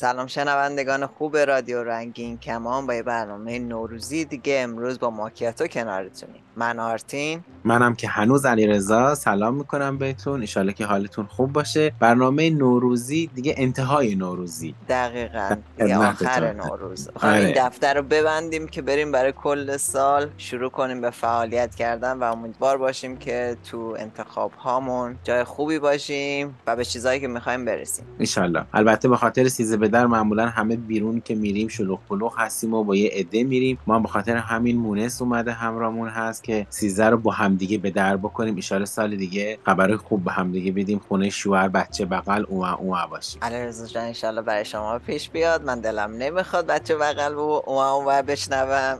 سلام شنوندگان خوب رادیو رنگین کمان با یه برنامه نوروزی دیگه امروز با ماکیاتو کنارتونیم من آرتین. منم که هنوز علیرضا سلام می‌کنم بهتون. ایشالله که حالتون خوب باشه. برنامه نوروزی دیگه انتهای نوروزی. دقیقا. دیگه آخر نوروز. این آره. دفتر رو ببندیم که بریم برای کل سال شروع کنیم به فعالیت کردن و امیدوار باشیم که تو انتخاب هامون جای خوبی باشیم و به چیزایی که می‌خوایم برسیم. ایشالله البته به خاطر سیزه به در معمولا همه بیرون که میریم شلوغ پلوغ هستیم و با یه عده میریم. ما به خاطر همین مونس اومده همراهمون هست که سیزه رو با همدیگه به در بکنیم. ایشاله سال دیگه خبر خوب به همدیگه بدیم. خونه شوهر بچه بغل او او باشیم علیرضا جان انشالله برای شما پیش بیاد. من دلم نمی‌خواد بچه بغل و اون اون بشنوم.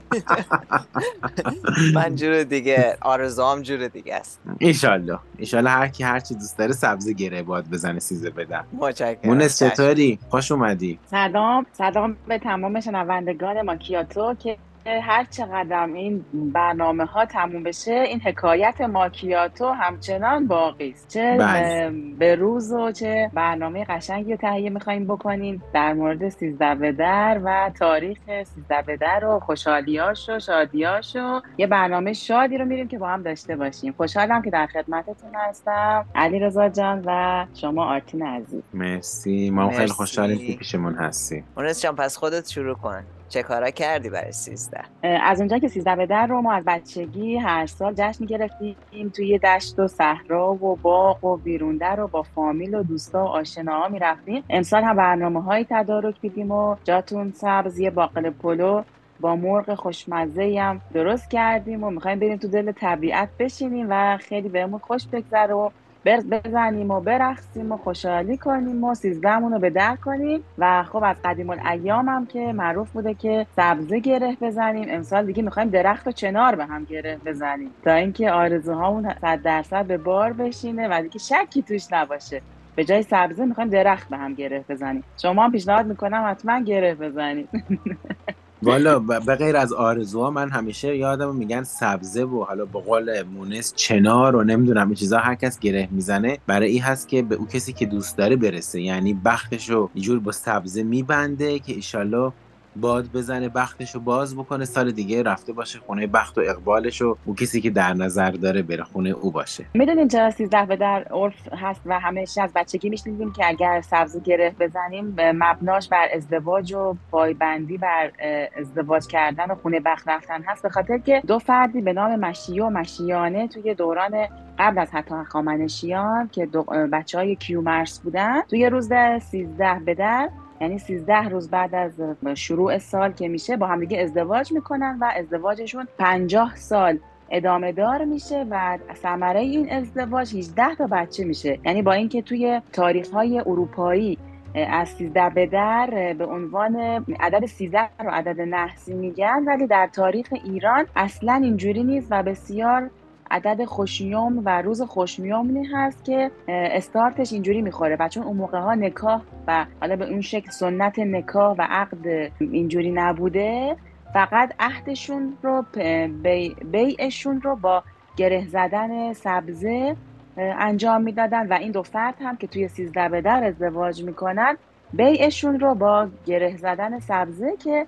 من جور دیگه آرزوام جور دیگه است. ایشالله ایشالله هر کی هر چی دوست داره سبزی گره باد بزنه سیزه متشکرم. مونس. چطوری؟ خوش اومدی؟ سلام سلام به تمام شنوندگان ماکیاتو که هر چقدر این برنامه ها تموم بشه این حکایت ماکیاتو همچنان باقی است. چه بله. به روز و چه برنامه قشنگی رو تهیه می‌خوایم بکنیم. در مورد سیزده به در و تاریخ سیزده به در و خوشحالیاش و شادیاش و یه برنامه شادی رو میریم که با هم داشته باشیم. خوشحالم که در خدمتتون هستم. علی رضا جان و شما آرتین عزیز. مرسی. ما خیلی مرسی. خوشحالیم که پیشمون هستی مونس جان پس خودت شروع کن. چه کارا کردی برای سیزده؟ از اونجا که سیزده به در رو ما از بچگی هر سال جشن گرفتیم توی دشت و صحرا و باغ و بیروندر رو با فامیل و دوستا و آشناها می‌رفتیم. امسال هم برنامه های تدارک دیدیم و جاتون سبز یه باقل پلو با مرغ خوشمزه هم درست کردیم و می‌خوایم بریم تو دل طبیعت بشینیم و خیلی بهمون خوش بگذره و بزنیم و برقصیم و خوشحالی کنیم و سیزدهمون رو به در کنیم. و خب از قدیم الایام هم که معروف بوده که سبزه گره بزنیم. امسال دیگه می‌خوایم درخت و چنار به هم گره بزنیم. تا اینکه آرزوهامون صد درصد به بار بشینه و دیگه شکی توش نباشه. به جای سبزه می‌خوایم درخت به هم گره بزنیم. شما هم پیشنهاد می‌کنم حتما گره بزنید. والا به غیر از آرزوها من همیشه یادم میگن سبزه و حالا به قول مونس چنار و نمی‌دونم این چیزا هر کس گره می‌زنه. برای این هست که به او کسی که دوست داره برسه. یعنی بختش رو یه جور با سبزه میبنده که ایشالله باد بزنه بختش رو باز بکنه سال دیگه رفته باشه خونه بخت و اقبالش و او کسی که در نظر داره بره خونه او باشه. می‌دونین چرا سیزده به در عرف هست و همیشه از بچگی میشنیدیم که اگر سبزی گره بزنیم مبناش بر ازدواج و پایبندی بر ازدواج کردن و خونه بخت رفتن هست. به خاطر که دو فردی به نام مشیه و مشیانه توی دوران قبل از حتی هخامنشیان که بچه های کیومرس بودن توی روز سیزده به در یعنی 13 روز بعد از شروع سال که میشه با همدیگه ازدواج می‌کنن و ازدواجشون 50 سال ادامه دار میشه و ثمره این ازدواج 18 تا بچه میشه. یعنی با اینکه توی تاریخ های اروپایی از 13 به در به عنوان عدد 13 رو عدد نحسی میگن ولی در تاریخ ایران اصلا اینجوری نیست و بسیار عدد خوشیوم و روز خوشیومنی هست که استارتش اینجوری می‌خوره و چون اون موقع ها نکاح و حالا به اون شکل سنت نکاح و عقد اینجوری نبوده فقط عهدشون رو بی بیعشون رو با گره زدن سبزه انجام می‌دادن و این دو فرد هم که توی سیزده به در ازدواج می‌کنن بیعشون رو با گره زدن سبزه که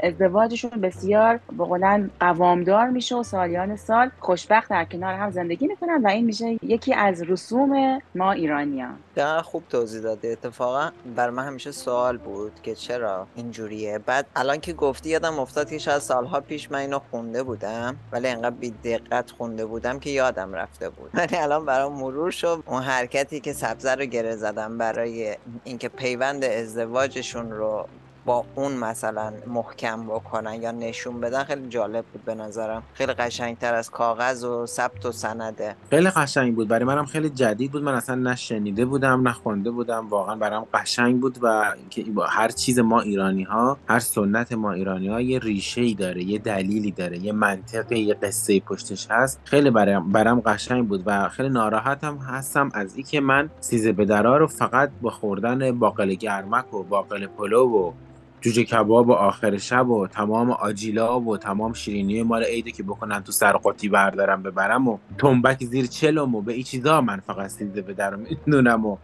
ازدواجشون بسیار بقولن قوامدار میشه و سالیان سال خوشبخت در کنار هم زندگی می‌کنن و این میشه یکی از رسوم ما ایرانیان. دقیقا خوب توضیح داده. اتفاقا بر من همیشه سوال بود که چرا اینجوریه. بعد الان که گفتی یادم افتاد که شاید سالها پیش من اینو خونده بودم ولی انقدر بی دقت خونده بودم که یادم رفته بود. ولی الان برام مرور شد. اون حرکتی که سبزه رو گره زدم برای اینکه پیوند ازدواجشون رو با اون مثلا محکم بکنن یا نشون بدن خیلی جالب بود به نظرم. خیلی قشنگتر از کاغذ و ثبت و سنده. خیلی قشنگ بود. برای منم خیلی جدید بود. من اصلا نشنیده بودم نخونده بودم. واقعا برام قشنگ بود و که با هر چیز ما ایرانی ها هر سنت ما ایرانی ها یه ریشه ای داره یه دلیلی داره یه منطقه یه قصه پشتش هست. خیلی برام برام قشنگ بود و خیلی ناراحتم هستم از اینکه من سیزه به درا رو فقط با خوردن باقل گرمک و باقل پلو و جوجه کباب و آخر شب و تمام آجیلا و تمام شیرینی مال عیده که بکنن تو سرقاطی بردارم ببرم و تنبک زیر چلم و به این چیزا من فقط سیزده به درم می‌دونم و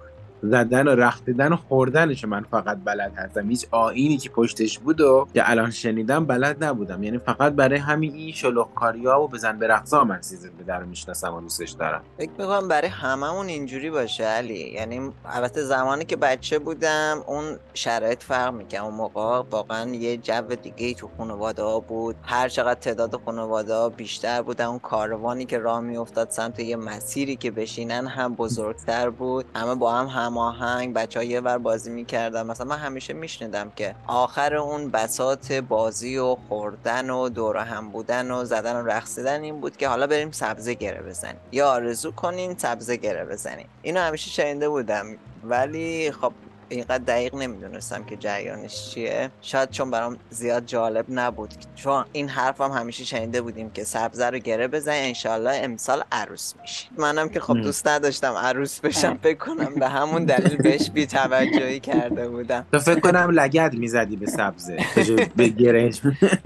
زدن و رقصیدن و خوردنش من فقط بلد هستم. هیچ آیینی که پشتش بود و که الان شنیدم بلد نبودم. یعنی فقط برای همین این شلوغکاری ها و بزن به رقصا من سیزده به در می‌شناسم و دوستش دارم. فکر می‌کنم برای هممون اینجوری باشه علی. یعنی البته زمانی که بچه بودم اون شرایط فرق می‌کنه اون موقع واقعا یه جو دیگه تو خانواده ها بود. هر چقدر تعداد خانواده ها بیشتر بودن اون کاروانی که راه میافتاد سمت یه مسیری که بشینن هم بزرگتر بود. همه با هم هماهنگ بچه ها یه ور بازی می‌کردن. مثلا من همیشه میشنیدم که آخر اون بساط بازی و خوردن و دور هم بودن و زدن و رقصیدن این بود که حالا بریم سبزه گره بزنیم. یا آرزو کنین سبزه گره بزنیم. اینو همیشه شنیده بودم. ولی خب اینقدر دقیق نمی‌دونستم که جریانش چیه. شاید چون برام زیاد جالب نبود. چون این حرف هم همیشه شنیده بودیم که سبزه رو گره بزن انشالله امسال عروس میشه منم که خب دوست نداشتم عروس بشم. فکر کنم به همون دلیل بهش بی توجهی کرده بودم. تو فکر کنم لگد می‌زدی به سبزه. به گره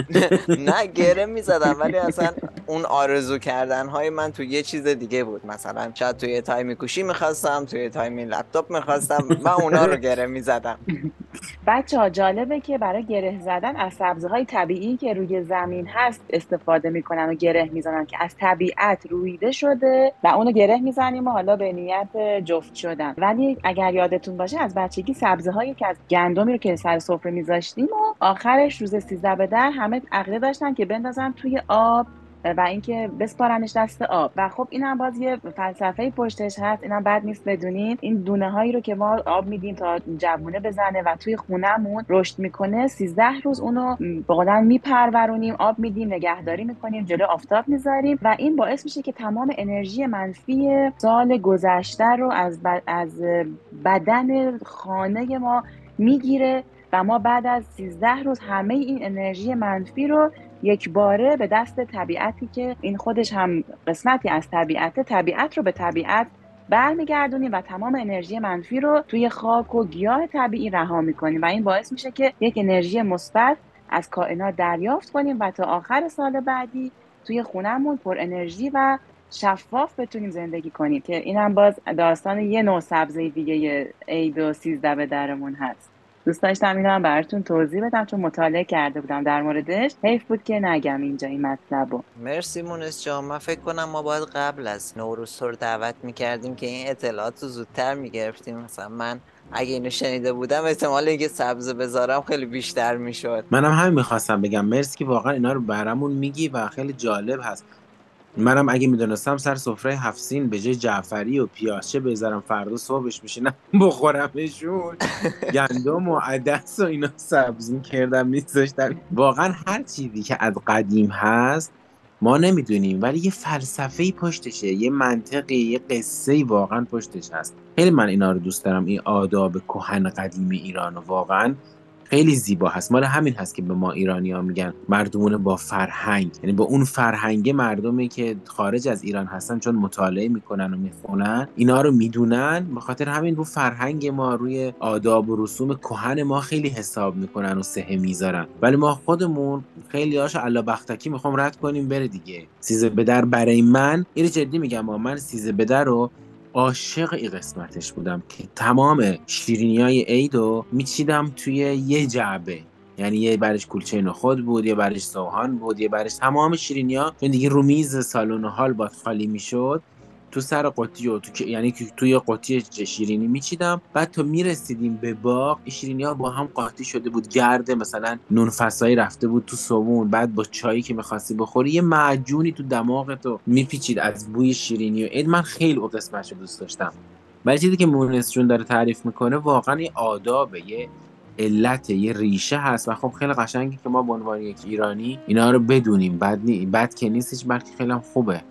نه گره می‌زدم ولی اصلا اون آرزو کردن های من تو یه چیز دیگه بود. مثلا شاید توی تایمی کوشی می‌خواستم توی تایمی لپتاپ می‌خواستم و اونا رو گره می‌زدم. بچه ها جالبه که برای گره زدن از سبزه های طبیعی که روی زمین هست استفاده می‌کنن و گره می‌زنن که از طبیعت رویده شده و اونو گره می‌زنیم و حالا به نیت جفت شدن. ولی اگر یادتون باشه از بچگی سبزه هایی که از گندمی رو که سر سفره میذاشتیم و آخرش روز سیزده به در همه عقیده داشتن که بندازن توی آب و اینکه بسپارنش دست آب. و خب این هم باز یه فلسفه پشتش هست. اینم بد نیست بدونید. این دونه هایی رو که ما آب میدیم تا جوونه بزنه و توی خونهمون رشد می‌کنه 13 روز اونو به میپرورونیم آب میدیم نگهداری می‌کنیم جلو آفتاب می‌ذاریم و این باعث میشه که تمام انرژی منفی سال گذشته رو از, از بدن خانه ما می‌گیره و ما بعد از 13 روز همه این انرژی منفی رو یک باره به دست طبیعتی که این خودش هم قسمتی از طبیعت طبیعت رو به طبیعت برمیگردونیم و تمام انرژی منفی رو توی خاک و گیاه طبیعی رها می‌کنیم و این باعث میشه که یک انرژی مثبت از کائنات دریافت کنیم و تا آخر سال بعدی توی خونهمون پر انرژی و شفاف بتونیم زندگی کنیم که این هم باز داستان یه نوع سبزه دیگه عید و سیزده به درمون هست. دوست داشتم اینو هم براتون توضیح بدم چون مطالعه کرده بودم در موردش. حیف بود که نگم اینجا این مطلب مرسی مونس جان. من فکر کنم ما باید قبل از نوروز رو دعوت می‌کردیم که این اطلاعات رو زودتر می‌گرفتیم. مثلا من اگه اینو شنیده بودم احتمال اینکه سبز بذارم خیلی بیشتر می‌شد. منم همین می‌خواستم بگم. مرسی که واقعا اینا رو برامون میگی و خیلی جالب هست. منم اگه می‌دونستم سر سفره هفسین به جای جعفری و پیازچه بذارم فردا صبحش میشینم بخورمشون. گندم و عدس و اینا سبز می‌کردم میذاشتم واقعا هر چیزی که از قدیم هست ما نمی‌دونیم. ولی یه فلسفه پشتشه یه منطقی یه قصه واقعا پشتش هست. خیلی من اینا رو دوست دارم این آداب کهن قدیم ایران و واقعا خیلی زیبا هست. مال همین هست که به ما ایرانی ها میگن مردمون با فرهنگ. یعنی با اون فرهنگ مردمی که خارج از ایران هستن چون مطالعه می‌کنن و می‌خونن اینا رو می‌دونن. به خاطر همین رو فرهنگ ما روی آداب و رسوم کهن ما خیلی حساب می‌کنن و سهه می‌ذارن. ولی ما خودمون خیلی هاش الله بختکی می‌خوام رد کنیم بره دیگه. سیزه به در برای من اینو جدی میگم من سیزه به رو عاشق این قسمتش بودم که تمام شیرینی های عید میچیدم توی یه جعبه. یعنی یه برش کلچه نخود بود یه برش سوهان بود یه برش تمام شیرینی ها چون دیگه رو میز سالن حال باد خالی می‌شد. تو سر قطی و تو یعنی توی قطی شیرینی میچیدم. بعد تا می‌رسیدیم به باغ شیرینی ها با هم قاطی شده بود. گرده مثلا نون فسایی رفته بود تو صابون. بعد با چایی که می‌خواستی بخوری یه معجونی تو دماغ تو میپیچید از بوی شیرینی و اید من خیلی او قسمتش دوست داشتم. ولی چیزی که مونس جون داره تعریف می‌کنه واقعا یه آدابه یه علت یه ریشه هست. و خب خیلی قشنگی که ما به عنوان یک ایرانی اینا رو بدونیم. بد, نی... بد که نیستش بلکه خیلی خوبه.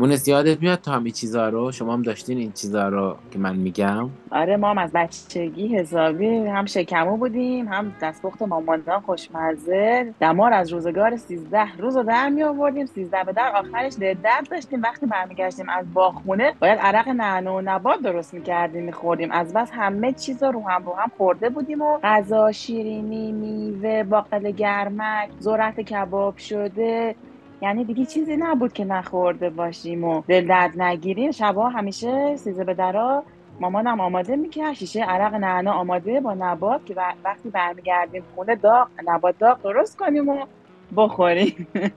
مونس یادت میاد تو همین چیزا رو؟ شما هم داشتین این چیزا رو که من میگم؟ آره ما هم از بچگی حسابی هم شکمو بودیم هم دستپخت مامانان خوشمزه. دمار از روزگار 13 روز رو در می آوردیم 13 به در آخرش درد داشتیم. وقتی برمیگشتیم از باخونه باید عرق نعنا و نبات درست می‌کردیم میخوردیم. از بس همه چیز رو هم رو هم خورده بودیم و غذا شیرینی میوه باقل گرمک ذرت کباب شده. یعنی دیگه چیزی نبود که نخورده باشیم و دل درد نگیریم. شبا همیشه سیزه به درا مامانم آماده می‌کرد. شیشه عرق نعنا آماده با نبات که وقتی برمیگردیم خونه داغ نبات داغ درست کنیم و بخوریم.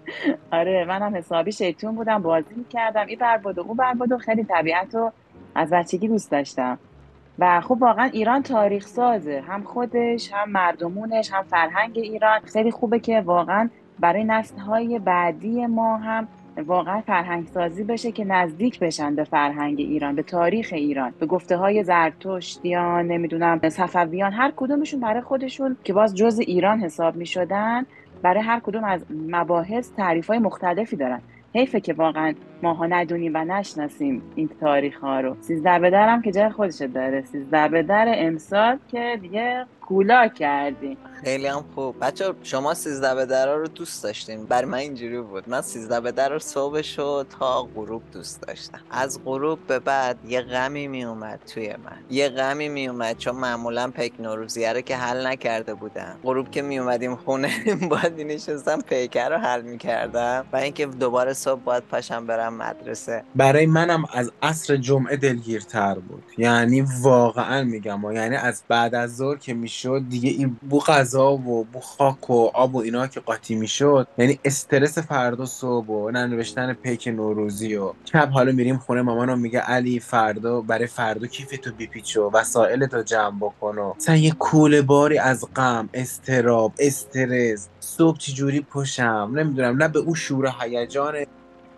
آره منم حسابی شیطون بودم بازی می‌کردم. این بر بود و اون بر بود و خیلی طبیعت رو از بچگی دوست داشتم. و خب واقعا ایران تاریخ سازه هم خودش هم مردمونش هم فرهنگ ایران. خیلی خوبه که واقعا برای نسل های بعدی ما هم واقعا فرهنگ سازی بشه که نزدیک بشن به فرهنگ ایران به تاریخ ایران به گفته های زرتشتیان نمی‌دونم صفویان هر کدومشون برای خودشون که باز جز ایران حساب می شدن برای هر کدوم از مباحث تعریف های مختلفی دارن. حیفه که واقعا ماها ندونیم و نشناسیم این تاریخ ها رو. سیزده به درم که جای خودش داره. سیزده به در امسال که دیگه کولا کردیم. خیلی هم خوب. بچه شما سیزده به در رو دوست داشتین. بر من اینجوری بود. من سیزده به در رو صبح شد تا غروب دوست داشتم. از غروب به بعد یه غمی می اومد توی من. یه غمی می اومد چون معمولا پیک نوروزیه رو که حل نکرده بودم. غروب که می اومدیم خونه باید نشستم پیکر رو حل می‌کردم و اینکه دوباره صبح باید پاشم برم مدرسه. برای منم از عصر جمعه دلگیرتر بود. یعنی واقعا میگم و یعنی از بعد از ظهر که می‌شد دیگه این بو غذا و بو خاک و آب و اینا که قاطی می‌شد یعنی استرس فردا صبح و ننوشتن پیک نوروزی و شب حالا میریم خونه مامانم میگه علی فردا برای فردا کیف تو بیپیچ و وسایل تو جمع بکن و مثلا یه کوله باری از غم استراب استرس صبح چجوری پشم نمی‌دونم نه به اون شور هیجان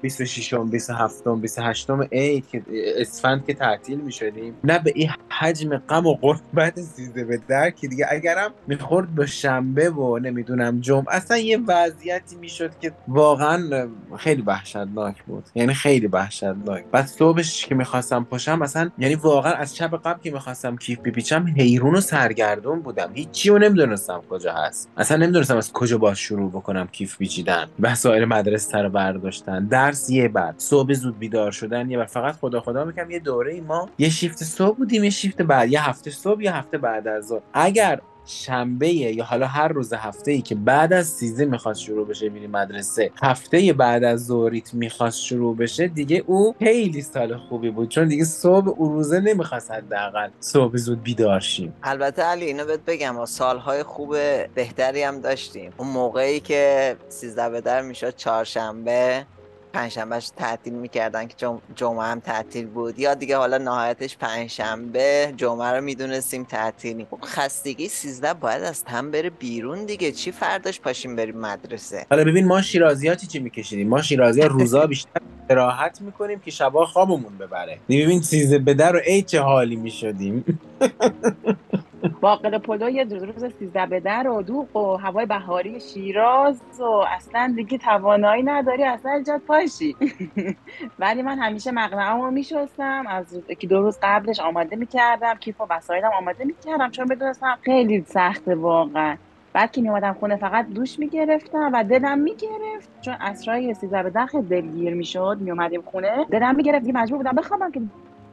26 27 28 عید که اسفند که تعطیل می شدیم نه به این حجم غم و قربت سیزده به در که دیگه اگرم می‌خورد به شنبه و نمی‌دونم جمعه اصلا یه وضعیتی می‌شد که واقعا خیلی وحشتناک بود. یعنی خیلی وحشتناک. بعد صبحش که می‌خواستم پشم اصلا یعنی واقعا از شب قبل که می‌خواستم کیف بپیچم حیرون و سرگردون بودم. هیچی رو نمی‌دونستم کجا هست. اصلا نمی‌دونستم از کجا باز شروع بکنم کیف پیچیدن. وسایل مدرسه رو برداشتن. درس یه بعد. صبح زود بیدار شدن یه بر فقط خدا خدا می‌کنم یه دوره ای ما یه شیفت صبح بودیم یه شیفت بعد. یه هفته صبح یه هفته بعد از ظهر. اگر شنبه یا حالا هر روز هفته ای که بعد از سیزه می‌خواست شروع بشه میری مدرسه هفته بعد از ظهریت می‌خواست شروع بشه دیگه او خیلی سال خوبی بود. چون دیگه صبح او روزه نمی‌خواست حداقل صبح زود بیدار شیم. البته علی اینو بهت بگم سالهای خوب بهتری هم داشتیم. اون موقعی که سیزده به در می‌شد چهارشنبه پنجشنبهش تعطیل می‌کردن که جمعه هم تعطیل بود. یا دیگه حالا نهایتش پنجشنبه جمعه رو می‌دونستیم تعطیلی. خب خستگی سیزده باید از تن بره بیرون دیگه. چی فرداش پاشیم بریم مدرسه؟ حالا ببین ما شیرازی چی میکشیدیم؟ ما شیرازی روزا بیشتر راحت می‌کنیم که شبا خوابمون ببره. ببین سیزده به در و ای چه حالی می‌شدیم. باقل پلو یه روز سیزده به در و دوغ و هوای بهاری شیراز و اصلا دیگه توانایی نداری اصلا جات پاشی. ولی من همیشه مقنعه رو میشستم از که دو روز قبلش آماده می‌کردم کیف و وسایلم آماده می‌کردم چون بدونستم خیلی سخته واقعا. بعد که میومدم خونه فقط دوش می‌گرفتم و دلم می‌گرفت چون اسرای سیزده به در خیلی دلگیر می‌شد میومدیم خونه دلم می‌گرفت دیگه مجبور بودم بخوابم که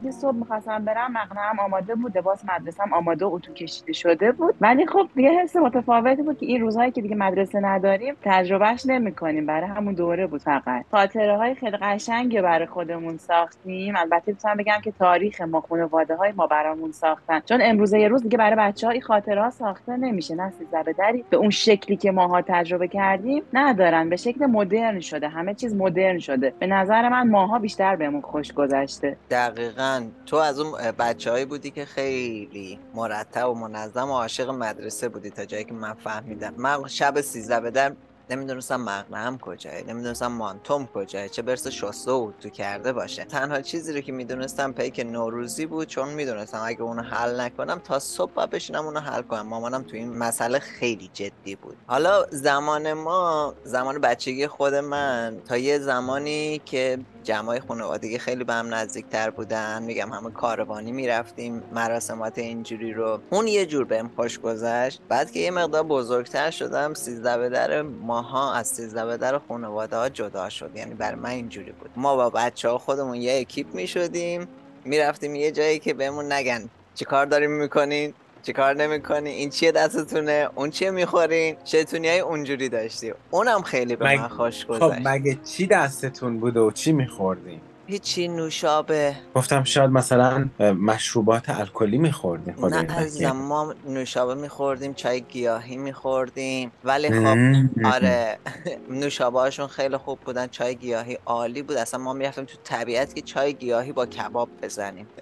یه صبح می‌خواستم برم مقنعم آماده بود لباس مدرسم آماده و اتو کشیده شده بود. ولی خب دیگه حس متفاوتی بود که این روزهایی که دیگه مدرسه نداریم تجربهش نمی‌کنیم. برای همون دوره بود فقط. خاطره های خیلی قشنگی برای خودمون ساختیم. البته می‌تونم بگم که تاریخ ما خانواده های ما برامون ساختن. چون امروزه یه روز دیگه برای بچه های خاطره ها ساخته نمیشه. نه سیزده دری. به اون شکلی که ماها تجربه کردیم ندارن. به شکل مدرن شده. همه چیز مدرن شده. به نظر من ماها بیشتر بهمون خوش گذشته. دقیقا. تو از اون بچههایی بودی که خیلی مرتب و منظم و عاشق مدرسه بودی تا جایی که من فهمیدم. من شب سیزده بدم نمی‌دونستم مقنعم کجاه نمی‌دونستم مانتوم کجاه چه برسه شسته و تو کرده باشه. تنها چیزی رو که می‌دونستم پیک نوروزی بود چون می‌دونستم اگه اونو حل نکنم تا صبح بشینم اونو حل کنم. مامانم تو این مسئله خیلی جدی بود. حالا زمان ما زمان بچگی خود من تا یه زمانی که جمعای خانوادگی خیلی به هم نزدیکتر بودن میگم همه کاروانی می‌رفتیم مراسمات اینجوری رو اون یه جور بهم خوش گذشت. بعد که یه مقدار بزرگتر شدم سیزده به در ماها از سیزده به در خانواده ها جدا شد. یعنی بر من اینجوری بود. ما با بچه ها خودمون یه اکیپ می‌شدیم. می‌رفتیم یه جایی که بهمون نگن. چی کار داریم می‌کنین؟ چیکار نمی‌کنی این چیه دستتونه؟ اون چیه می‌خورین؟ شیطونی های اونجوری داشتی اونم خیلی به من خوش خب گذشت. مگه چی دستتون بوده و چی میخوردین؟ هیچی نوشابه. گفتم شاید مثلا مشروبات الکلی میخوردیم نه عزیزم ما نوشابه میخوردیم چای گیاهی میخوردیم. ولی خب آره نوشابه هاشون خیلی خوب بودن چای گیاهی عالی بود. اصلا ما می‌رفتیم تو طبیعت که چای گیاهی با کباب بزنیم.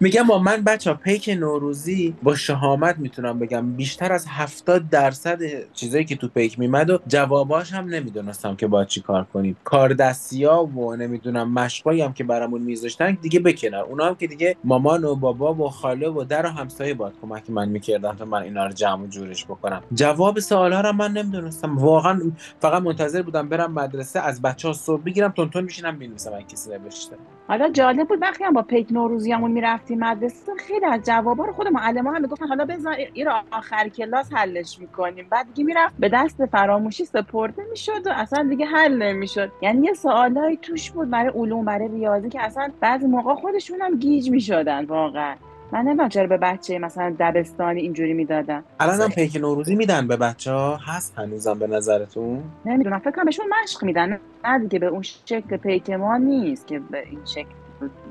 میگم با من بچه پیک نوروزی با شهامت می‌تونم بگم. بیشتر از هفتاد درصد چیزایی که تو پیک میمد و جواباش هم نمی‌دونستم که باید چی کار کنیم. کار دستیا و نمی‌دونم مشقایی هم که برامون میذاشتن دیگه بکنن اونا هم که دیگه مامان و بابا و خاله و در و همسایه باید کمک من می‌کردن تا من اینا رو جمع و جورش بکنم. جواب سوالا رو من نمی‌دونستم. واقعا فقط منتظر بودم برم مدرسه از بچه ها صبح بگیرم تونتون میشینم بنویسم کسی نوشته حالا جالب بود وقتی هم با پیک نوروزیامون می‌رفتیم مدرسه خیلی از جوابا رو خود معلم هم می‌گفتن حالا بزن این رو آخر کلاس حلش می‌کنیم. بعد دیگه می‌رفت به دست فراموشی سپرده می‌شد و اصلا دیگه حل نمی‌شد. یعنی یه سوالایی توش بود برای علوم برای ریاضی که اصلا بعضی موقع خودشون هم گیج می‌شدن واقعا. من نمی‌دونم چرا به بچه مثلا دبستانی اینجوری می‌دادن. الان هم پیک نوروزی میدن به بچه ها هست هنوزم به نظرتون؟ نمی‌دونم فکر کنم بهشون مشق میدن. نه دیگه به اون شکل پیک ما نیست که به این شکل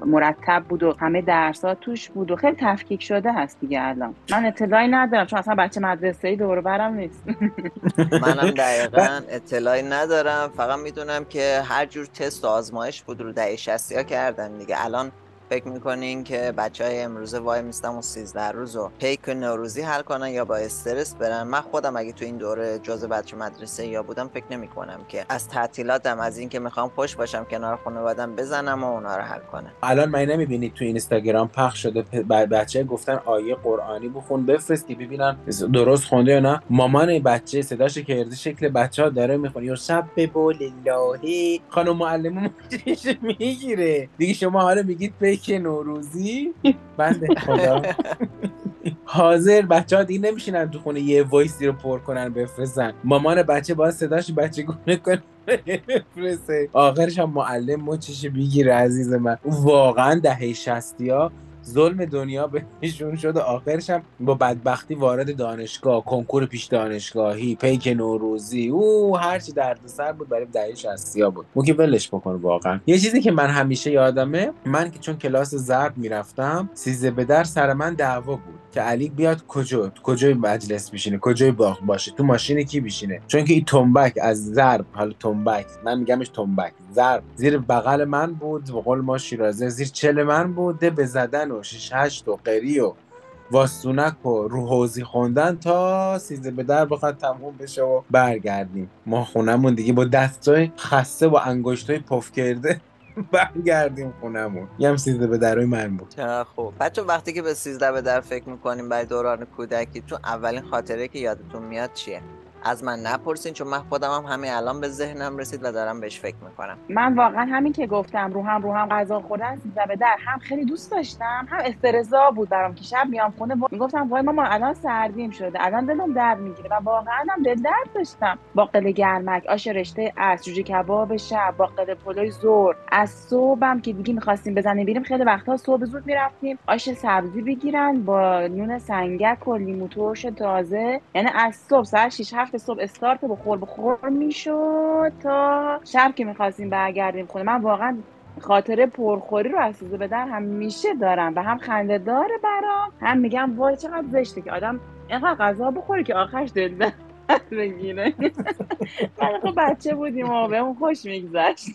مرتب بود و همه درسات توش بود و خیلی تفکیک شده هست دیگه الان. من اطلاعی ندارم چون اصلا بچه مدرسه ای دور برم نیست. منم دقیقا اطلاعی ندارم. فقط می‌دونم که هر جور تست و آزمایش بود رو دهه 60 کردن دیگه. الان فکر می‌کنین که بچه های امروزه وای میستم و 13 روز و پیک نوروزی حل کنن یا با استرس برن؟ من خودم اگه تو این دوره جز بچه مدرسه یا بودم فکر نمی کنم که از تعطیلاتم از اینکه می‌خوام خوش باشم کنار خانوادم بزنم و اونا رو حل کنم. الان من نمی‌بینید تو اینستاگرام پخش شده بچه گفتن آیه قرآنی بخون بفرست که ببینن درست خونده یا نه. مامان بچه صداش کرده شکل بچه ها داره می‌خونه. یا شب به بول اللهی خانم معلم می‌گیره؟ دیگه شما حالا میگید که نوروزی. بنده خدا. حاضر بچه ها دیگه نمیشینن تو خونه یه وایسی رو پر کنن بفرستن. مامان بچه باید صداش بچه گونه کنه بفرسته. آخرش هم معلم مچش بگیره عزیز من. واقعا دهه شستی ها ظلم دنیا بهشون شد و آخرش هم با بدبختی وارد دانشگاه کنکور پیش دانشگاهی پیک نوروزی. او هرچی دردسر بود برای دهه 60 بود. مو که ولش بکن واقعا. یه چیزی که من همیشه یادمه من که چون کلاس زرد می‌رفتم سیزه به در سر من دعوا بود. که علی بیاد کجا کجای مجلس بشینه کجای باغ باشه تو ماشین کی بشینه؟ چون که این تنبک از ضرب حالا تنبک من میگمش تنبک ضرب. زیر بغل من بود به قول ما شیرازه زیر چل من بوده به زدن و شش هشت و قری و واستونک و رو حوزی خوندن تا سیزه به در بخواد تموم بشه و برگردیم. ما خونمون دیگه با دستای خسته و انگشتای پف کرده. برگردیم خونمون یه هم سیزده به درای من بود. خوب. بچه وقتی که به سیزده به در فکر می‌کنیم برای دوران کودکی تو اولین خاطره که یادتون میاد چیه؟ از من نپرسین چون من خودم هم همین الان به ذهنم رسید و دارم بهش فکر می‌کنم. من واقعا همین که گفتم رو هم رو هم غذا خوردن به در هم خیلی دوست داشتم. هم استرزا بود برام که شب میام خونه و می‌گفتم وای ماما الان سردیم شده. الان دلم درد می‌گیره و واقعا هم دل درد داشتم. باقل گرمک آش رشته از جوجه کباب شب باقل پلوی زور از صبحم که دیگه می‌خواستیم بزنیم بیریم خیلی وقتا صبح زود می‌رفتیم. آش سبزی بگیرن با نون سنگک و لیمو ترش تازه. یعنی از صبح ساعت 6 7 صبح استارت بخور. بخور می‌شد تا شب که می‌خواستیم برگردیم خونه. من واقعا خاطره پرخوری رو از به در همیشه دارم و هم خنده داره برام هم میگم وای چقدر زشته که آدم اینقدر غذا بخوره که آخرش دل بگیره. خب بچه بودیم و بهمون خوش میگذشت.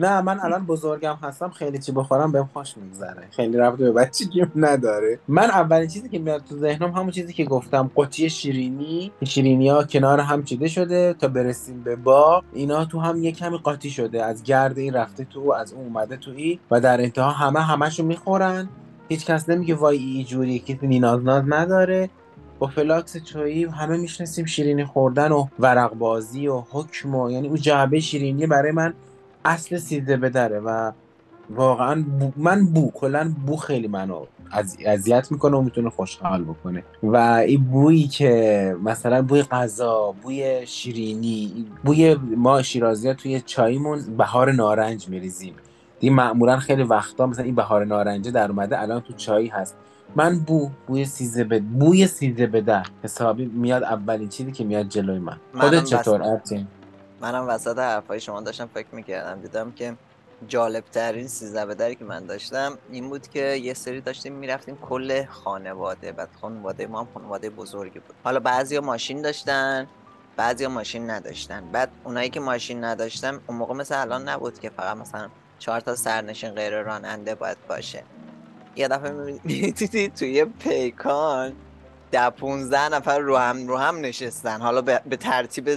نه من الان بزرگم هستم خیلی چی بخورم بهم خوش میگذره. خیلی ربطی به بچگی نداره. من اولین چیزی که میاد تو ذهنم همون چیزی که گفتم قوطی شیرینی شیرینی ها کنار هم چیده شده تا برسیم به با. اینا تو هم یه کمی قاطی شده از گرد این رفته تو از اون اومده تو ای و در انتها همه همشو می‌خورن. هیچ کس نمیگه وای ای جوری که نیناز ناز نداره. با فلاکس چایی همه می‌شناسیم شیرینی خوردن و ورق بازی و حکم و یعنی اون جعبه شیرینی برای من اصل سیده بدره و واقعا بو من بو کلا بو خیلی منو اذیت می‌کنه و می‌تونه خوشحال بکنه. و این بویی که مثلا بوی غذا بوی شیرینی بوی ما شیرازی ها توی چایمون بهار نارنج میریزیم. این معمولا خیلی وقتا مثلا این بهار نارنجه در اومده الان تو چایی هست. من بو بوی سیزه به بوی سیزه بده حسابی میاد اولین چیزی که میاد جلوی من. خودت چطور؟ منم وسط حرفای شما داشتم فکر می‌کردم. دیدم که جالب ترین سیزده بدری که من داشتم این بود که یه سری داشتیم می‌رفتیم کل خانواده. بعد خانواده ما هم خانواده بزرگی بود. حالا بعضیا ماشین داشتن بعضیا ماشین نداشتن. بعد اونایی که ماشین نداشتن اون موقع مثل الان نبود که فقط مثلا چهار تا سرنشین غیر راننده باید باشه. یه دفعه می‌دیدی توی پیکان ده 15 نفر رو هم رو هم نشستن. حالا به, ترتیب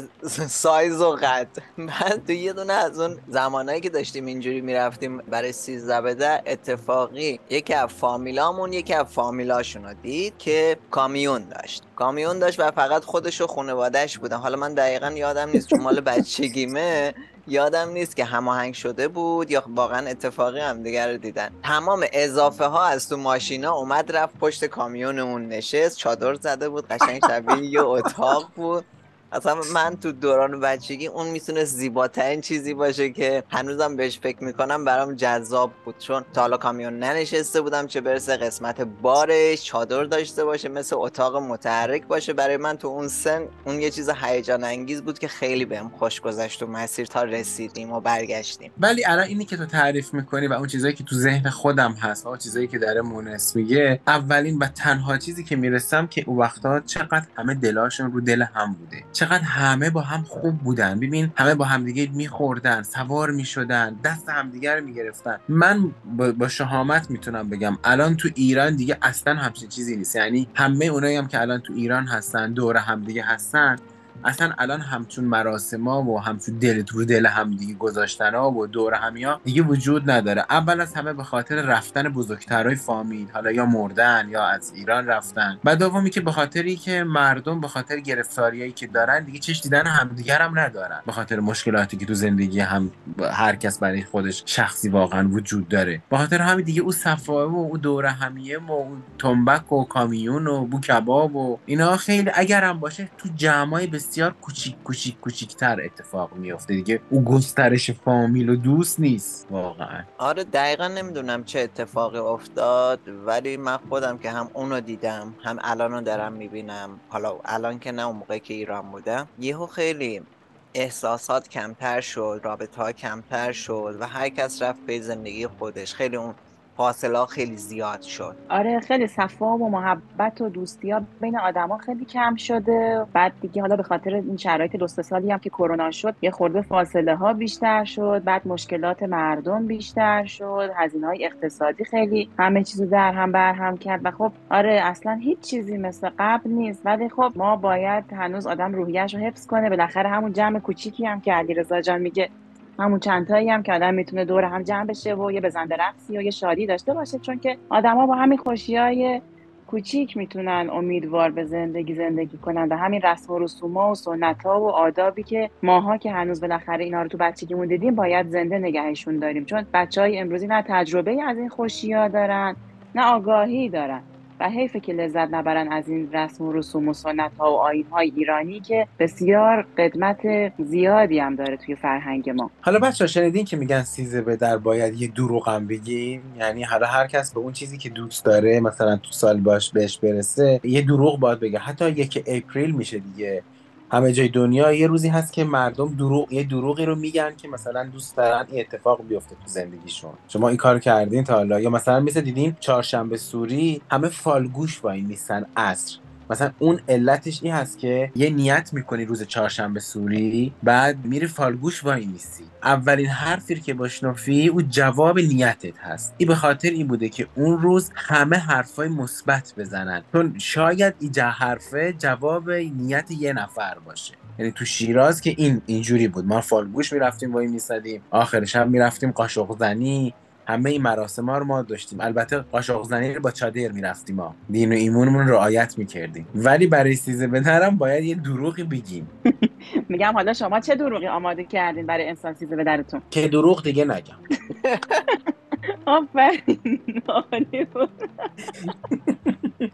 سایز و قد. بعد تو یه دونه از اون زمانایی که داشتیم اینجوری می‌رفتیم برای 13 بده اتفاقی یکی از فامیلامون یکی از فامیلاشون رو دید که کامیون داشت. کامیون داشت و فقط خودش و خانوادهش بودن. حالا من دقیقا یادم نیست چون مال بچگیمه. یادم نیست که هماهنگ شده بود یا واقعا اتفاقی هم دیگر رو دیدن. تمام اضافه ها از تو ماشینا اومد رفت پشت کامیون اون نشست چادر زده بود قشنگ شبیه یه اتاق بود. اصلا من تو دوران بچگی اون می‌تونه زیباترین چیزی باشه که هنوزم بهش فکر می‌کنم برام جذاب بود. چون تا حالا کامیون ننشسته بودم چه برسه قسمت بارش چادر داشته باشه مثل اتاق متحرک باشه. برای من تو اون سن اون یه چیز هیجان انگیز بود که خیلی بهم خوش گذشت و مسیر تا رسیدیم و برگشتیم. ولی الان اینی که تو تعریف می‌کنی و اون چیزایی که تو ذهن خودم هست اون چیزایی که داره مونس میگه اولین و تنها چیزی که می‌رسم که اون وقتا چقدر همه دلاشون رو دل هم بوده. چقدر همه با هم خوب بودن. ببین همه با همدیگه میخوردن سوار می‌شدن دست همدیگه رو می‌گرفتن. من با شهامت می‌تونم بگم الان تو ایران دیگه اصلا همچین چیزی نیست. یعنی همه اونایی هم که الان تو ایران هستن دور همدیگه هستن اصلا الان همچون مراسما و همچون دل تو دل هم دیگه گذاشتن ها و دور همیا دیگه وجود نداره. اول از همه به خاطر رفتن بزرگترهای فامیل حالا یا مردن یا از ایران رفتن. و دومی که به خاطری که مردم به خاطر گرفتاریایی که دارن دیگه چش دیدن همدیگر هم ندارن. به خاطر مشکلاتی که تو زندگی هم هر کس برای خودش شخصی واقعا وجود داره. به خاطر همین دیگه او صفا و او دور همیه و او تنبک و کامیون و بو کباب و اینا خیلی اگرم باشه تو جمعای بسیار کوچیک کوچیک کوچیکتر اتفاق میفته دیگه او گسترش فامیل و دوست نیست. واقعا. آره دقیقا نمی‌دونم چه اتفاقی افتاد ولی من خودم که هم اونو دیدم هم الانو دارم می‌بینم. حالا الان که نه اون موقع که ایران بودم یهو خیلی احساسات کمتر شد رابطه ها کمتر شد و هر کس رفت به زندگی خودش. خیلی اون فاصله خیلی زیاد شد. آره خیلی صفا و محبت و دوستی ها بین آدما خیلی کم شده. بعد دیگه حالا به خاطر این شرایط دو سالی هم که کرونا شد یه خورده فاصله ها بیشتر شد. بعد مشکلات مردم بیشتر شد. هزینه های اقتصادی خیلی همه چیزو در هم بر هم کرد. و خب آره اصلا هیچ چیزی مثل قبل نیست. ولی خب ما باید هنوز آدم روحیش رو حفظ کنه. بالاخره همون جمع کوچیکی هم که علیرضا جان میگه همون چند تایی هم که آدم می‌تونه دور هم جمع بشه و یه بزنده رقصی و یه شادی داشته باشه چون که آدما با همین خوشی های کوچیک می‌تونن امیدوار به زندگی زندگی کنن و همین رسم و رسوما و سنت ها و آدابی که ماها که هنوز بالاخره اینا رو تو بچگیمون دیدیم باید زنده نگهشون داریم. چون بچه های امروزی نه تجربه از این خوشی ها دارن نه آگاهی دارن. حیفه که لذت نبرن از این رسم و رسوم و سنت ها و آین های ایرانی که بسیار قدمت زیادی هم داره توی فرهنگ ما. حالا بچه شنیدین که میگن سیزه به در باید یه دروغ هم بگیم؟ یعنی حالا هر کس به اون چیزی که دوست داره مثلا تو سال باش بهش برسه یه دروغ باید بگه. حتی یک اپریل میشه دیگه. همه جای دنیا یه روزی هست که مردم دروغ یه دروغی رو میگن که مثلا دوست دارن این اتفاق بیفته تو زندگیشون. شما این کار کردین تا حالا. یا مثلا مثل دیدین چهارشنبه سوری همه فالگوش با این نیستن عصر. مثلا اون علتش این هست که یه نیت می‌کنی روز چهارشنبه سوری بعد میری فالگوش وای میسی اولین حرفی که بشنفی او جواب نیتت هست. این به خاطر این بوده که اون روز همه حرفای مثبت بزنن. چون شاید این حرفه جواب نیت یه نفر باشه. یعنی تو شیراز که این اینجوری بود. ما فالگوش می‌رفتیم وای میسدیم آخر شب می‌رفتیم قاشق زنی همه این مراسم ها رو ما داشتیم. البته قاشق زنی رو با چادر می‌رفتیم ما دین و ایمونمون رو رعایت می‌کردیم. ولی برای سیزه بدرم باید یه دروغی بگیم. میگم حالا شما چه دروغی آماده کردین برای انسان سیزه بدرتون که دروغ دیگه نگم. آفرین.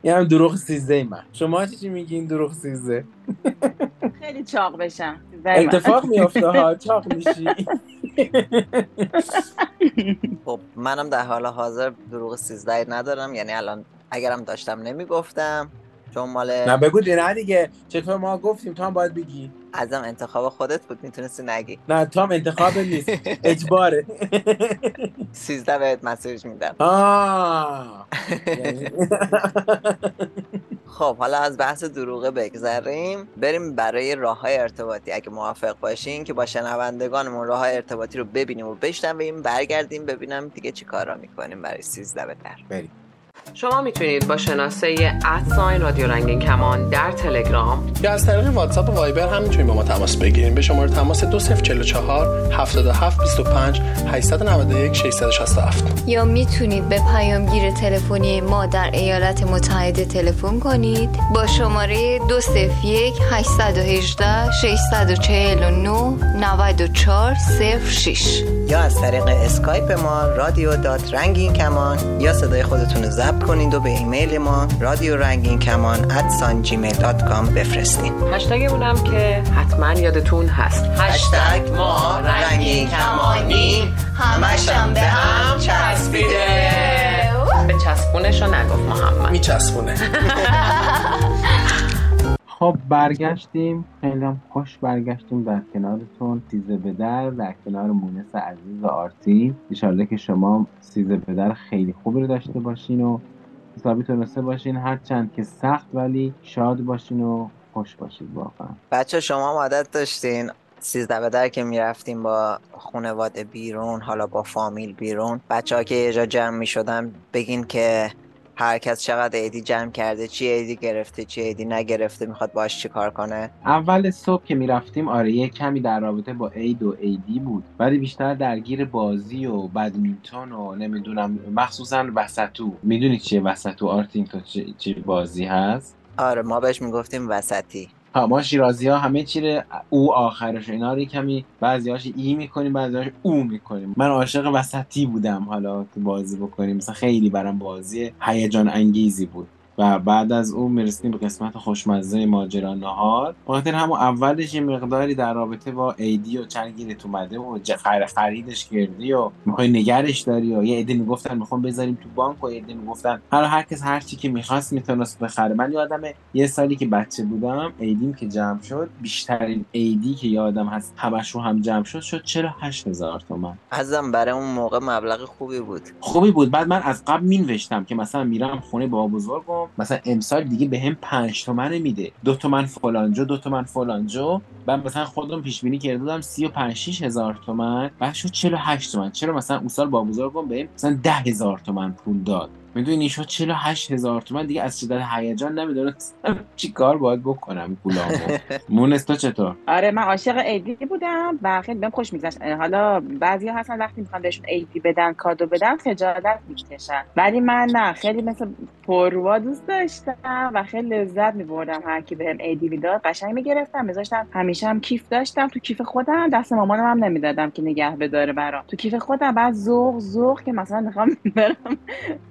یه هم دروغ سیزده من. شما چی میگین دروغ سیزده خیلی چاق بشم. اتفاق میافته ها. چاق میشی؟ خب منم در حال حاضر دروغ سیزده ندارم. یعنی الان اگرم داشتم نمی‌گفتم چون مال نه بگو نه دیگه. چطور ما گفتیم؟ تو هم باید بگی. ازم انتخاب خودت بود می‌تونستی نگی. نه تو هم انتخاب نیست. اجباره. 13 بهت مسیج میدم. آه. خب حالا از بحث دروغه بگذریم. بریم برای راه های ارتباطی. اگه موافق باشین که با شنوندگانمون راه های ارتباطی رو ببینیم و بشنویم برگردیم ببینم دیگه چی کارا می‌کنیم برای 13 به در بریم. شما می‌تونید با شناسه ادساین رادیو رنگین کمان در تلگرام یا از طریق واتساپ و وایبر هم می‌تونید با ما تماس بگیریم به شماره تماس 2044 77 25 891 667 یا می‌تونید به پیامگیر تلفنی ما در ایالات متحده تلفن کنید. با شماره 201 818 649 94 06 یا از طریق اسکایپ ما رادیو dot رنگین کمان یا صدای خودتون رو ضبط کنید و به ایمیل ما رادیو رنگین کمان اد ساین جیمیل dot com بفرستین هشتگمونم که حتما یادتون هست. هشتگ ما رنگین کمانی همشم به هم چسبیده. به چسبونش رو نگفت محمد. میچسبونه. خب برگشتیم. خیلی هم خوش برگشتیم در کنارتون. سیزه به در کنار مونس عزیز و آرتین ایشالله که شما سیزه به در خیلی خوبی رو داشته باشین و حسابی تونسته باشین. هرچند که سخت ولی شاد باشین و خوش باشید واقعا. بچه شما عادت داشتین سیزده به در که می‌رفتیم با خانواده بیرون حالا با فامیل بیرون. بچه ها که یه جا جمع می‌شدن بگین که هر کس چقدر ایدی جمع کرده چی ایدی گرفته چی ایدی نگرفته می‌خواد باش چی کار کنه. اول صبح که می‌رفتیم آره یه کمی در رابطه با عید و ایدی بود ولی بیشتر درگیر بازی و بدمینتون و نمی‌دونم مخصوصا وسطو. می‌دونی چیه وسطو؟ آرتین تو چه بازی هست؟ آره ما بهش می‌گفتیم وسطی. ها ما شیرازی ها همه چی رو او آخرش اینا رو کمی بعضی هاش ای می‌کنیم بعضی هاش او می‌کنیم. من عاشق وسطی بودم حالا تو بازی بکنیم. مثلا خیلی برام بازی هیجان انگیزی بود. و بعد از اون می‌رسیم به قسمت خوشمزه ماجرا نهار. بخاطر همون اولش یه مقداری در رابطه با ایدی و چند گیرت اومده و خر خریدش کردی و می‌خوای نگرش داری و یه عده می‌گفتن می‌خوام بذاریم تو بانک و یه عده می‌گفتن. حالا هر کس هر چی که می‌خواست می‌تونست بخره. من یادم یه سالی که بچه بودم ایدیم که جمع شد بیشترین ایدی که یادم هست همش رو هم جمع شد شد 48 هزار تومن. ازم برای اون موقع مبلغ خوبی بود. خوبی بود. بعد من از قبل مینوشتم که مثلا میرم خونه بابا بزرگم مثلا امسال دیگه به هم پنج تومن میده. دو تومن فلانجو دو تومن فلانجو. بعد مثلا خودم پیش بینی کرده بودم سی و پنج شیش هزار تومن. بعد شد چلو هشت تومن. چرا مثلا اون سال بابا بزرگم به هم مثلا ده هزار تومن پول داد؟ می‌دونی شد 48 هزار تومن دیگه از شدت هیجان نمی‌دونستم چی کار باید بکنم پولامو. مونس تو چطور؟ آره من عاشق ایدی بودم و خیلی بهم خوش میگذشت. حالا بعضی هستن وقتی می‌خوان بهشون ایدی بدن کادو بدن خجالت می‌کشن. ولی من نه خیلی مثل پروا دوست داشتم و خیلی لذت میبردم هر کی بهم ایدی می‌داد قشنگ می‌گرفتم میذاشتم. همیشه هم کیف داشتم. تو کیف خودم دست مامانم هم نمی‌دادم که نگه بداره برام. تو کیف خودم بعد ذوق ذوق که مثلا می‌خوام برم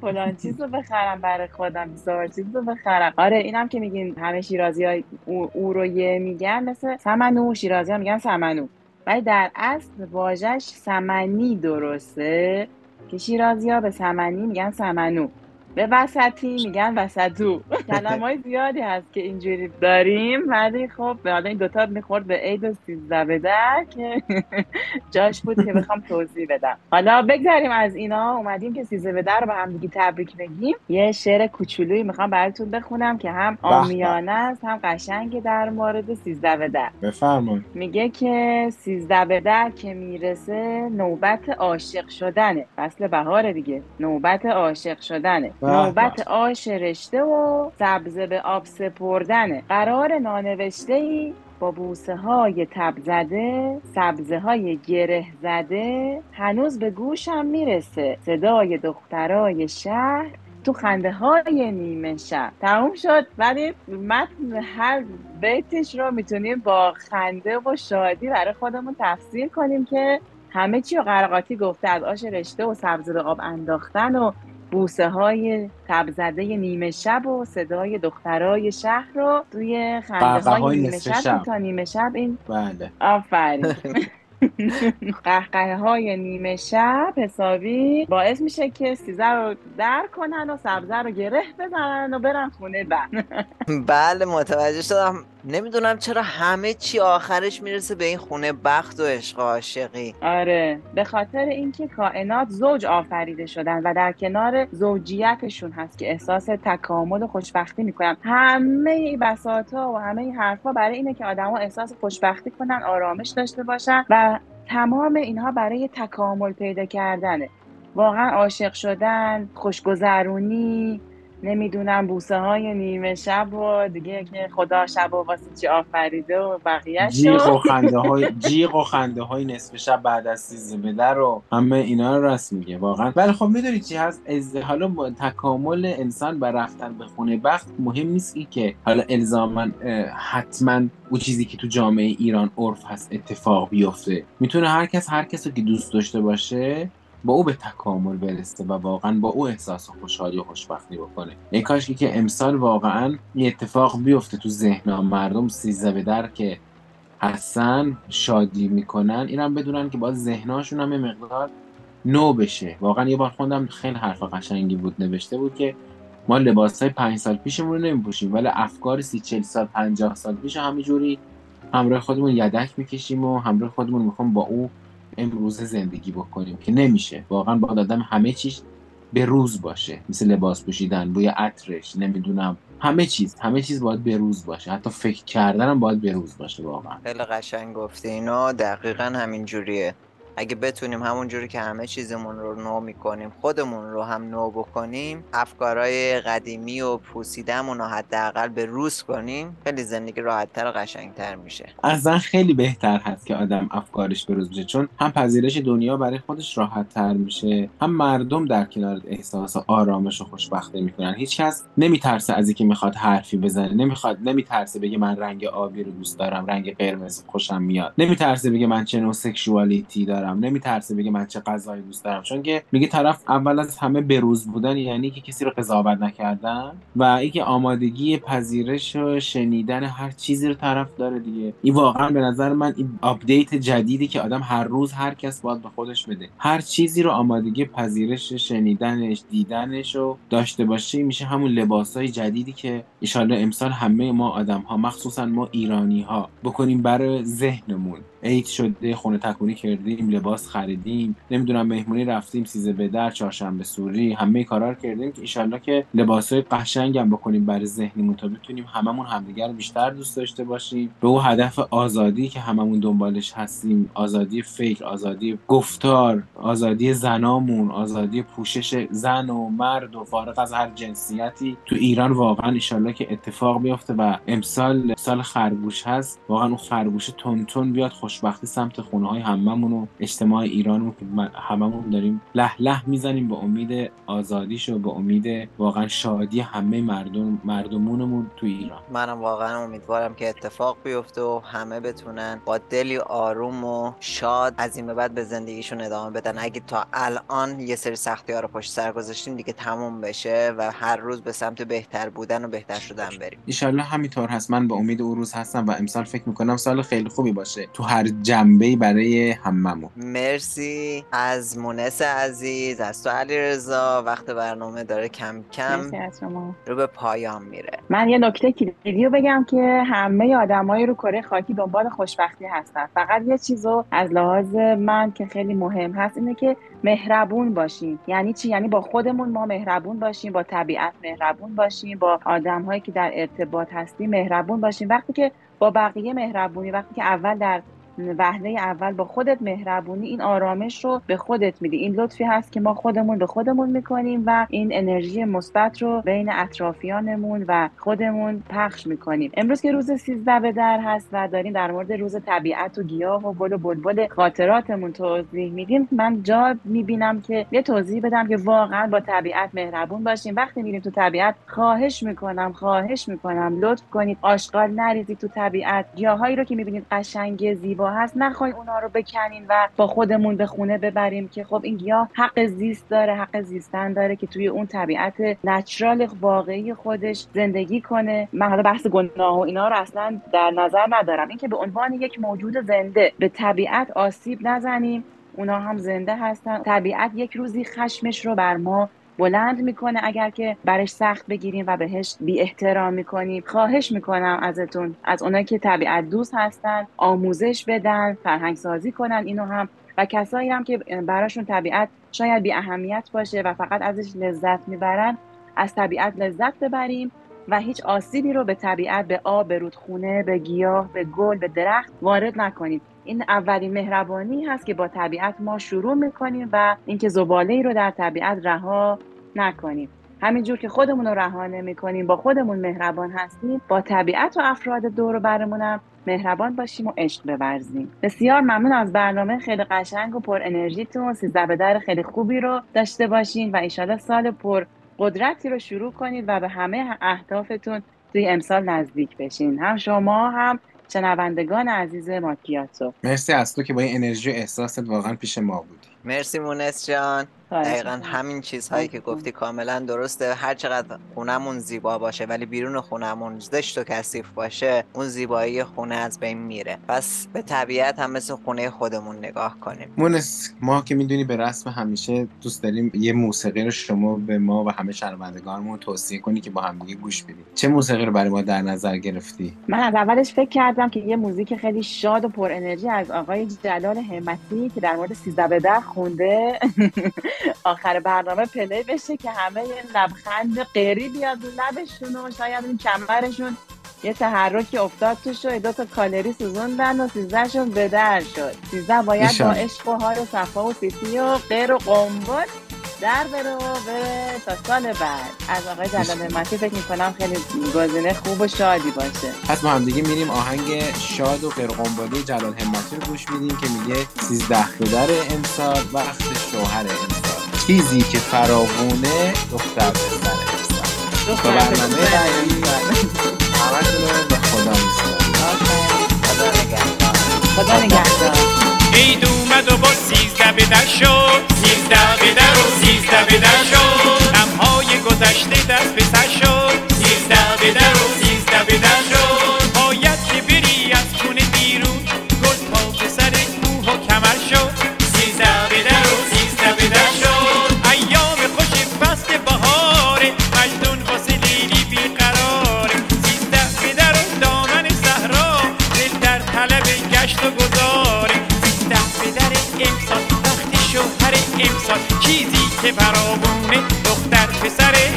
فلان چیز رو بخرم برای خودم بیزار چیز رو بخرم. آره اینم که میگین همه شیرازی ها او, او رو یه میگن مثل سمنو. شیرازی ها میگن سمنو. ولی در اصل واژش سمنی درسته که شیرازی ها به سمنی میگن سمنو. به وسطی میگن وسطو کلمه های زیادی هست که اینجوری داریم ولی خب حالا این دوتا می‌خورد به عید و سیزده به در که جاش بود که بخوام توضیح بدم. حالا بگذاریم از اینا. اومدیم که سیزده به در رو به هم دیگه تبریک بگیم. یه شعر کوچولویی می‌خوام براتون بخونم که هم آمیانه است هم قشنگ در مورد سیزده به در. بفرمایید. میگه که سیزده به در که می‌رسه نوبت عاشق شدنه. فصل بهار دیگه. نوبت عاشق شدنه. به نوبت. آش رشته و سبزه به آب سپردنه. قرار نانوشته ای با بوسه های تب زده سبزه های گره زده هنوز به گوشم می‌رسه. صدای دخترای شهر تو خنده های نیمه شب. تموم شد. ولی متن هر بیتش رو می‌تونیم با خنده و شادی برای خودمون تفسیر کنیم که همه چی رو قرقاتی گفته از آش رشته و سبزه به آب انداختن و بوسه های تبزده نیمه شب و صدای دخترای شهر رو توی خنده های نیمه شب, شب. تا نیمه شب این بله. آفرین. قهقه های نیمه شب حسابی باعث میشه که سیزه رو در کنن و سبزه رو گره بزنن و برن خونه بند بله متوجه شدم. نمی‌دونم چرا همه چی آخرش می‌رسه به این خونه بخت و عشق عاشقی. آره. به خاطر اینکه کائنات زوج آفریده شدن و در کنار زوجیتشون هست که احساس تکامل و خوشبختی می‌کنن. همه این بساط ها و همه این حرفها برای اینه که آدما احساس خوشبختی کنن آرامش داشته باشن و تمام اینها برای تکامل پیدا کردنه. واقعا عاشق شدن خوشگذرونی نمی‌دونم بوسه های نیمه شب و دیگه که خدا شب و واسه چی آفریده و بقیه جیغ و خنده های جیغ و خنده های نصف شب بعد از سیزده در و همه اینا رو راست میگه واقعا. ولی خب می‌دونی چی هست؟ از حالا تکامل انسان بر رفتن به خونه بخت مهم نیست این که حالا الزاما حتما او چیزی که تو جامعه ایران عرف هست اتفاق بیفته. می‌تونه هر کس هر کسی که دوست داشته باشه با او به تکامل برسه و واقعا با او احساس خوشحالی و خوشبختی بکنه. ای کاش که امسال واقعا یه اتفاق بیفته تو ذهن مردم سیزده به در که هستن شادی می‌کنن اینم بدونن که باید ذهناشون هم مقدار نو بشه. واقعا یه بار خوندم خیلی حرف قشنگی بود نوشته بود که ما لباس های پنج سال پیشمون رو نمیپوشیم ولی افکار سی چل سال پنجاه سال پیش همینجوری همراه خودمون یدک می‌کشیم و همراه خودمون می‌خوام با او امروز زندگی بکنیم که نمیشه. واقعا با آدم همه چیز به روز باشه. مثل لباس پوشیدن بوی عطرش نمی‌دونم همه چیز همه چیز باید به روز باشه. حتی فکر کردنم باید به روز باشه واقعا. خیلی قشنگ گفتی. اینا دقیقا همین جوریه. اگه بتونیم همون جوری که همه چیزمون رو نو می‌کنیم خودمون رو هم نو بکنیم افکارهای قدیمی و پوسیدمون رو حداقل به روز کنیم خیلی زندگی راحتتر و قشنگتر میشه. اصلا خیلی بهتر هست که آدم افکارش به روز بشه چون هم پذیرش دنیا برای خودش راحت تر میشه هم مردم در کنار احساس آرامش و خوشبختی می‌کنن. هیچ کس نمیترسه از اینکه می‌خواد حرفی بزنه نمی‌خواد نمیترسه بگه من رنگ آبی رو دوست دارم رنگ قرمز خوشم میاد. نمیترسه بگه من چه نوع sexuality دارم. نمیترسه بگه من چه غذایی دوست دارم. چون که میگه طرف اول از همه بروز بودن یعنی که کسی رو قضاوت نکردن و اینکه آمادگی پذیرش و شنیدن هر چیزی رو طرف داره دیگه. این واقعا به نظر من این update جدیدی که آدم هر روز هر کس باید به خودش بده. هر چیزی رو آمادگی پذیرش شنیدنش دیدنش رو داشته باشه میشه همون لباس های جدیدی که ایشالله امسال همه ما آدم ها مخصوصا ما ایرانی ها بکنیم برای ذهنمون. عید شده خونه تکونی کردیم لباس خریدیم نمی‌دونم مهمونی رفتیم سیزه به در چهارشنبه سوری همه کارا رو کردیم که ایشالله که لباسای قشنگ هم بکنیم برای ذهنمون تا بتونیم هممون همدیگر بیشتر دوست داشته باشیم. به او هدف آزادی که هممون دنبالش هستیم آزادی فکر آزادی گفتار آزادی زنامون آزادی پوشش زن و مرد و فارغ از هر جنسیتی تو ایران واقعا ایشالله که اتفاق بیفته و امسال سال خرگوش هست واقعا اون خرگوش تون بیاد خوشبختی سمت خونه های هممون و اجتماع ایران رو که هممون داریم له له می‌زنیم به امید آزادیش و به امید واقعا شادی همه مردم مردمونمون تو ایران. منم واقعا امیدوارم که اتفاق بیفته و همه بتونن با دلی آروم و شاد از این به بعد به زندگیشون ادامه بدن. اگه تا الان یه سری سختی ها رو پشت سر گذاشتیم دیگه تموم بشه و هر روز به سمت بهتر بودن و بهتر شدن بریم. ایشالله همینطور هست. من به امید او روز هستم و امسال فکر می‌کنم سال خیلی خوبی باشه. تو هر جنبه برای هممون مرسی. از مونس عزیز از تو علی رضا وقت برنامه داره کم کم مرسی از شما. رو به پایان میره. من یه نکته کلیدی رو بگم که همه آدمایی رو کره خاکی دنبال خوشبختی هستن. فقط یه چیزو از لحاظ من که خیلی مهم هست اینه که مهربون باشیم یعنی چی؟ یعنی با خودمون ما مهربون باشیم با طبیعت مهربون باشیم با آدمهایی که در ارتباط هستیم مهربون باشیم. وقتی که با بقیه مهربونی وقتی که اول در وهله اول با خودت مهربونی این آرامش رو به خودت میدی. این لطفی هست که ما خودمون به خودمون می‌کنیم و این انرژی مثبت رو بین اطرافیانمون و خودمون پخش می‌کنیم. امروز که روز 13 به در هست و داریم در مورد روز طبیعت و گیاه و گل و بلبل خاطراتمون توضیح میدیم من جا می‌بینم که یه توضیح بدم که واقعا با طبیعت مهربون باشیم. وقتی میریم تو طبیعت خواهش می‌کنم خواهش می‌کنم لطف کنید آشغال نریزید تو طبیعت. گیاهایی رو که می‌بینید قشنگ زیبا هست. نخواهیم اونا رو بکنین و با خودمون به خونه ببریم که خب این گیاه حق زیست داره حق زیستن داره که توی اون طبیعت نچرال واقعی خودش زندگی کنه. من حالا بحث گناه و اینا رو اصلا در نظر ندارم. اینکه به عنوان یک موجود زنده به طبیعت آسیب نزنیم اونا هم زنده هستن. طبیعت یک روزی خشمش رو بر ما بلند می‌کنه اگر که برش سخت بگیریم و بهش بی احترام می‌کنیم. خواهش می‌کنم ازتون از اونایی که طبیعت دوست هستن آموزش بدن فرهنگ سازی کنن اینو هم. و کسایی هم که براشون طبیعت شاید بی اهمیت باشه و فقط ازش لذت می‌برن از طبیعت لذت ببریم و هیچ آسیبی رو به طبیعت به آب به رودخونه به گیاه به گل به درخت وارد نکنیم. این اولین مهربانی هست که با طبیعت ما شروع می‌کنیم و اینکه زباله ای رو در طبیعت رها نکنیم. همینجور که خودمون رو رها نمی‌کنیم با خودمون مهربان هستیم با طبیعت و افراد دور و برمونم مهربان باشیم و عشق بورزیم. بسیار ممنون از برنامه خیلی قشنگ و پر انرژیتون. سیزده به در خیلی خوبی رو داشته باشین و ایشالا سال پر قدرتی رو شروع کنید و به همه اهدافتون توی امسال نزدیک بشین. هم شما هم شنوندگان عزیز ماکیاتو. مرسی از تو که با این انرژی و احساست واقعا پیش ما بودی. مرسی مونس جان. دقیقا همین چیزهایی که گفتی کاملا درسته. هر چقدر خونمون زیبا باشه ولی بیرون خونمون زشت و کثیف باشه اون زیبایی خونه از بین میره. پس به طبیعت هم مثل خونه خودمون نگاه کنیم. مونس ما که می‌دونی به رسم همیشه دوست داریم یه موسیقی رو شما به ما و همه شنوندگانمون توصیه کنی که با همدیگه گوش بدیم. چه موسیقی رو برای ما در نظر گرفتی؟ من از اولش فکر کردم که یه موزیک خیلی شاد و پر انرژی از آقای جلال همتی که در مورد 13 به خونده. آخر برنامه play بشه که همه یه لبخند قیری بیاد لبشون و شاید این کمرشون یه تحرکی افتاد توش و دو تا کالری سوزوندن و سیزدهشون به در شد. سیزده باید با عشق و حال و صفا و سیتی و قر و قنبل در بره و بره تا سال بعد. از آقای جلال همتی فکر می‌کنم خیلی گزینه خوب و شادی باشه. پس ما هم دیگه میریم آهنگ شاد و غیرقنبالی جلال همتی رو گوش میدیم که میگه سیزده دختر امسال وقت شوهر امسال. چیزی که فراوونه دختر پسر امسال تا برنامه بعدی همتون رو به خدا میسپارم خدا نگهدار. عید اومد و با سیزده به در شد. سیزده به در و سیزده به در شد. غمهای گذشته دست به سر شد. سیزده به در و سیزده به در شد. باید که بری از خونه بیرون. گل پا به سر کوه و کمر شد. دختر